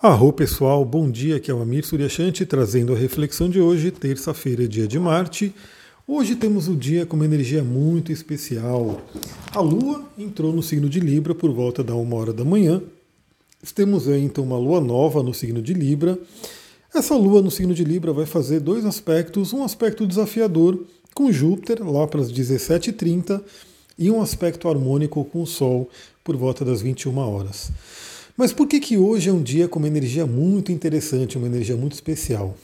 Arro pessoal, bom dia, aqui é o Amir Suryashanti trazendo a reflexão de hoje, terça-feira, dia de Marte. Hoje temos o dia com uma energia muito especial. A Lua entrou no signo de Libra por volta da uma hora da manhã. Temos aí então uma Lua nova no signo de Libra. Essa Lua no signo de Libra vai fazer dois aspectos, um aspecto desafiador com Júpiter lá para as 17h30 e um aspecto harmônico com o Sol por volta das 21 horas. Mas por que, que hoje é um dia com uma energia muito interessante, uma energia muito especial?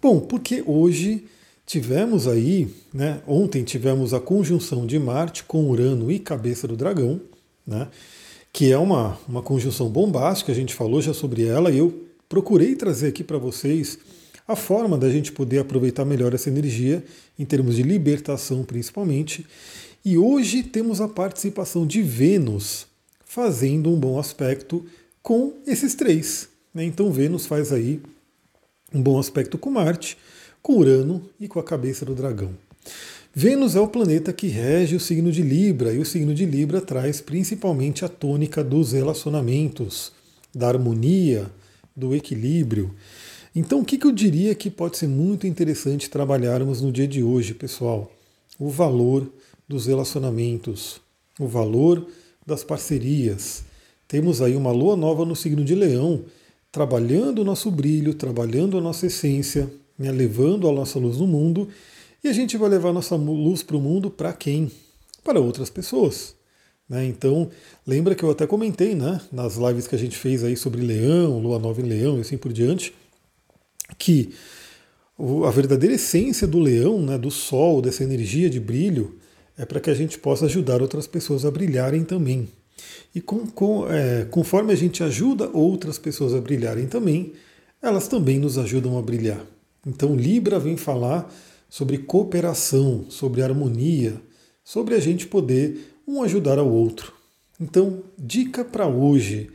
Bom, porque hoje tivemos aí, né, ontem tivemos a conjunção de Marte com Urano e Cabeça do Dragão, né, que é uma, uma conjunção bombástica, a gente falou já sobre ela, e eu procurei trazer aqui para vocês a forma da gente poder aproveitar melhor essa energia, em termos de libertação principalmente. E hoje temos a participação de Vênus fazendo um bom aspecto com esses três. Né? Então Vênus faz aí um bom aspecto com Marte, com Urano e com a cabeça do dragão. Vênus é o planeta que rege o signo de Libra, e o signo de Libra traz principalmente a tônica dos relacionamentos, da harmonia, do equilíbrio. Então, o que, eu diria que pode ser muito interessante trabalharmos no dia de hoje, pessoal? O valor dos relacionamentos, o valor das parcerias, temos aí uma lua nova no signo de Leão, trabalhando o nosso brilho, trabalhando a nossa essência, né, levando a nossa luz no mundo. E a gente vai levar a nossa luz para o mundo para quem? Para outras pessoas. Né? Então, lembra que eu até comentei né, nas lives que a gente fez aí sobre Leão, Lua Nova em Leão e assim por diante, que a verdadeira essência do leão, né, do sol, dessa energia de brilho, é para que a gente possa ajudar outras pessoas a brilharem também. E com, com, é, conforme a gente ajuda outras pessoas a brilharem também, elas também nos ajudam a brilhar. Então, Libra vem falar sobre cooperação, sobre harmonia, sobre a gente poder um ajudar ao outro. Então, dica para hoje: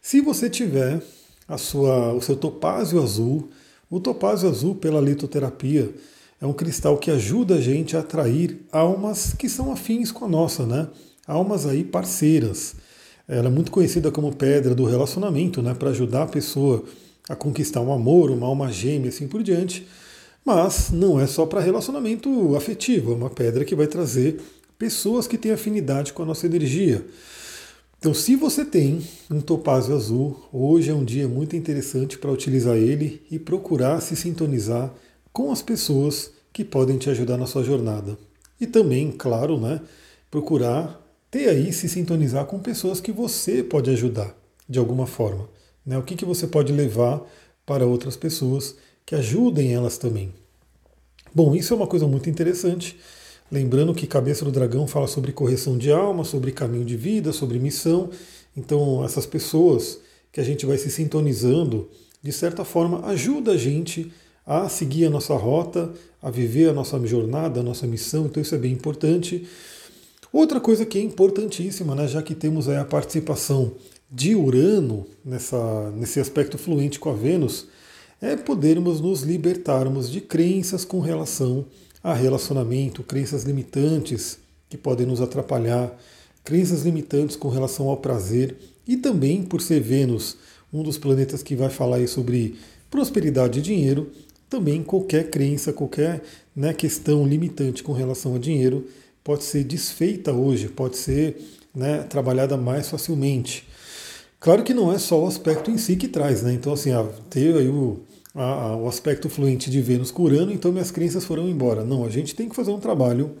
se você tiver a sua, o seu topázio azul, o topázio azul pela litoterapia é um cristal que ajuda a gente a atrair almas que são afins com a nossa, né? Almas aí parceiras. Ela é muito conhecida como pedra do relacionamento, né, para ajudar a pessoa a conquistar um amor, uma alma gêmea, assim por diante. Mas não é só para relacionamento afetivo, é uma pedra que vai trazer pessoas que têm afinidade com a nossa energia. Então, se você tem um topázio azul, hoje é um dia muito interessante para utilizar ele e procurar se sintonizar com as pessoas que podem te ajudar na sua jornada. E também, claro, né, procurar ter aí se sintonizar com pessoas que você pode ajudar de alguma forma. Né? O que, que você pode levar para outras pessoas que ajudem elas também. Bom, isso é uma coisa muito interessante. Lembrando que Cabeça do Dragão fala sobre correção de alma, sobre caminho de vida, sobre missão. Então, essas pessoas que a gente vai se sintonizando, de certa forma, ajuda a gente a seguir a nossa rota, a viver a nossa jornada, a nossa missão. Então, isso é bem importante. Outra coisa que é importantíssima, né, já que temos a participação de Urano nessa, nesse aspecto fluente com a Vênus, é podermos nos libertarmos de crenças com relação a relacionamento, crenças limitantes que podem nos atrapalhar, crenças limitantes com relação ao prazer e também por ser Vênus um dos planetas que vai falar sobre prosperidade e dinheiro, também qualquer crença, qualquer né, questão limitante com relação a dinheiro pode ser desfeita hoje, pode ser né, trabalhada mais facilmente. Claro que não é só o aspecto em si que traz, né? Então, assim, ah, teve aí o, a, o aspecto fluente de Vênus curando, então minhas crenças foram embora. Não, a gente tem que fazer um trabalho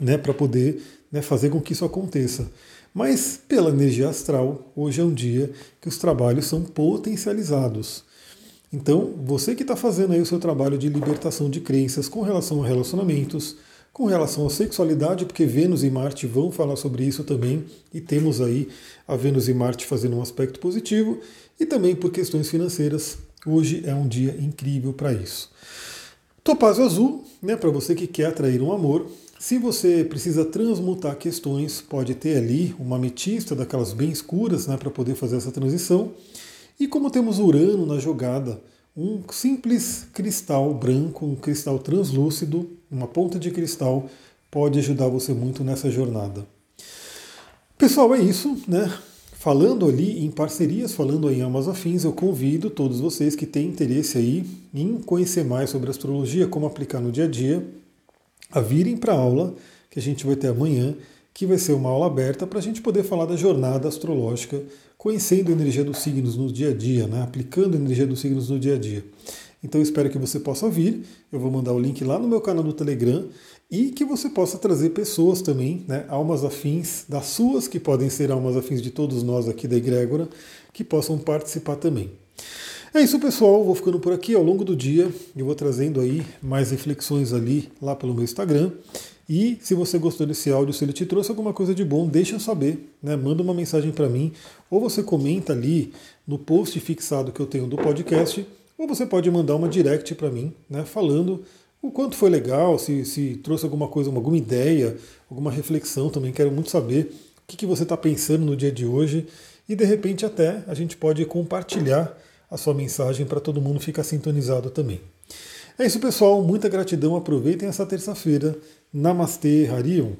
né, para poder né, fazer com que isso aconteça. Mas pela energia astral, hoje é um dia que os trabalhos são potencializados. Então, você que está fazendo aí o seu trabalho de libertação de crenças com relação a relacionamentos, com relação à sexualidade, porque Vênus e Marte vão falar sobre isso também, e temos aí a Vênus e Marte fazendo um aspecto positivo, e também por questões financeiras. Hoje é um dia incrível para isso. Topázio azul, né, para você que quer atrair um amor. Se você precisa transmutar questões, pode ter ali uma ametista daquelas bem escuras, né, para poder fazer essa transição. E como temos Urano na jogada, um simples cristal branco, um cristal translúcido, uma ponta de cristal, pode ajudar você muito nessa jornada. Pessoal, é isso, né? falando ali em parcerias, falando em Almas Afins, eu convido todos vocês que têm interesse aí em conhecer mais sobre astrologia, como aplicar no dia a dia, a virem para a aula que a gente vai ter amanhã, que vai ser uma aula aberta para a gente poder falar da jornada astrológica, conhecendo a energia dos signos no dia a dia, né? aplicando a energia dos signos no dia a dia. Então espero que você possa vir. Eu vou mandar o link lá no meu canal do Telegram e que você possa trazer pessoas também, né, almas afins, das suas, que podem ser almas afins de todos nós aqui da Egrégora, que possam participar também. É isso, pessoal. Vou ficando por aqui ao longo do dia. Eu vou trazendo aí mais reflexões ali lá pelo meu Instagram. E se você gostou desse áudio, se ele te trouxe alguma coisa de bom, deixa eu saber, né? Manda uma mensagem para mim, ou você comenta ali no post fixado que eu tenho do podcast, ou você pode mandar uma direct para mim, né? Falando o quanto foi legal, se, se trouxe alguma coisa, alguma ideia, alguma reflexão também. Quero muito saber o que, que você está pensando no dia de hoje e de repente até a gente pode compartilhar a sua mensagem para todo mundo ficar sintonizado também. É isso, pessoal. Muita gratidão. Aproveitem essa terça-feira. Namastê, Harion.